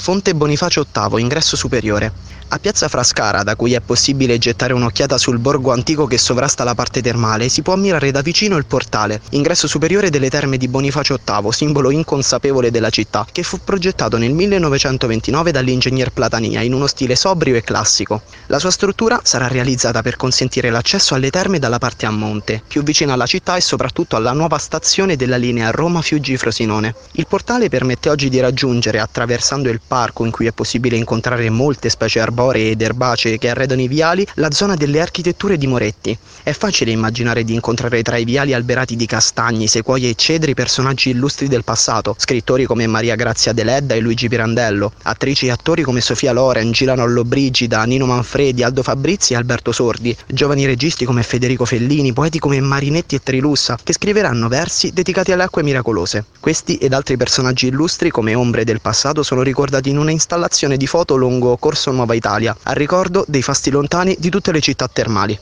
Fonte Bonifacio VIII, ingresso superiore. A Piazza Frascara, da cui è possibile gettare un'occhiata sul borgo antico che sovrasta la parte termale, si può ammirare da vicino il portale, ingresso superiore delle terme di Bonifacio VIII, simbolo inconsapevole della città, che fu progettato nel 1929 dall'ingegner Platania in uno stile sobrio e classico. La sua struttura sarà realizzata per consentire l'accesso alle terme dalla parte a monte, più vicina alla città e soprattutto alla nuova stazione della linea Roma-Fiuggi-Frosinone. Il portale permette oggi di raggiungere, attraversando il parco in cui è possibile incontrare molte specie arboree, ed erbacee che arredano i viali la zona delle architetture di Moretti. È facile immaginare di incontrare tra i viali alberati di castagni, sequoie e cedri personaggi illustri del passato, scrittori come Maria Grazia Deledda e Luigi Pirandello, attrici e attori come Sofia Loren, Gilano Lollobrigida, Nino Manfredi, Aldo Fabrizi e Alberto Sordi, giovani registi come Federico Fellini, poeti come Marinetti e Trilussa, che scriveranno versi dedicati alle acque miracolose. Questi ed altri personaggi illustri come ombre del passato sono ricordati in una installazione di foto lungo Corso Nuova Italia, a ricordo dei fasti lontani di tutte le città termali.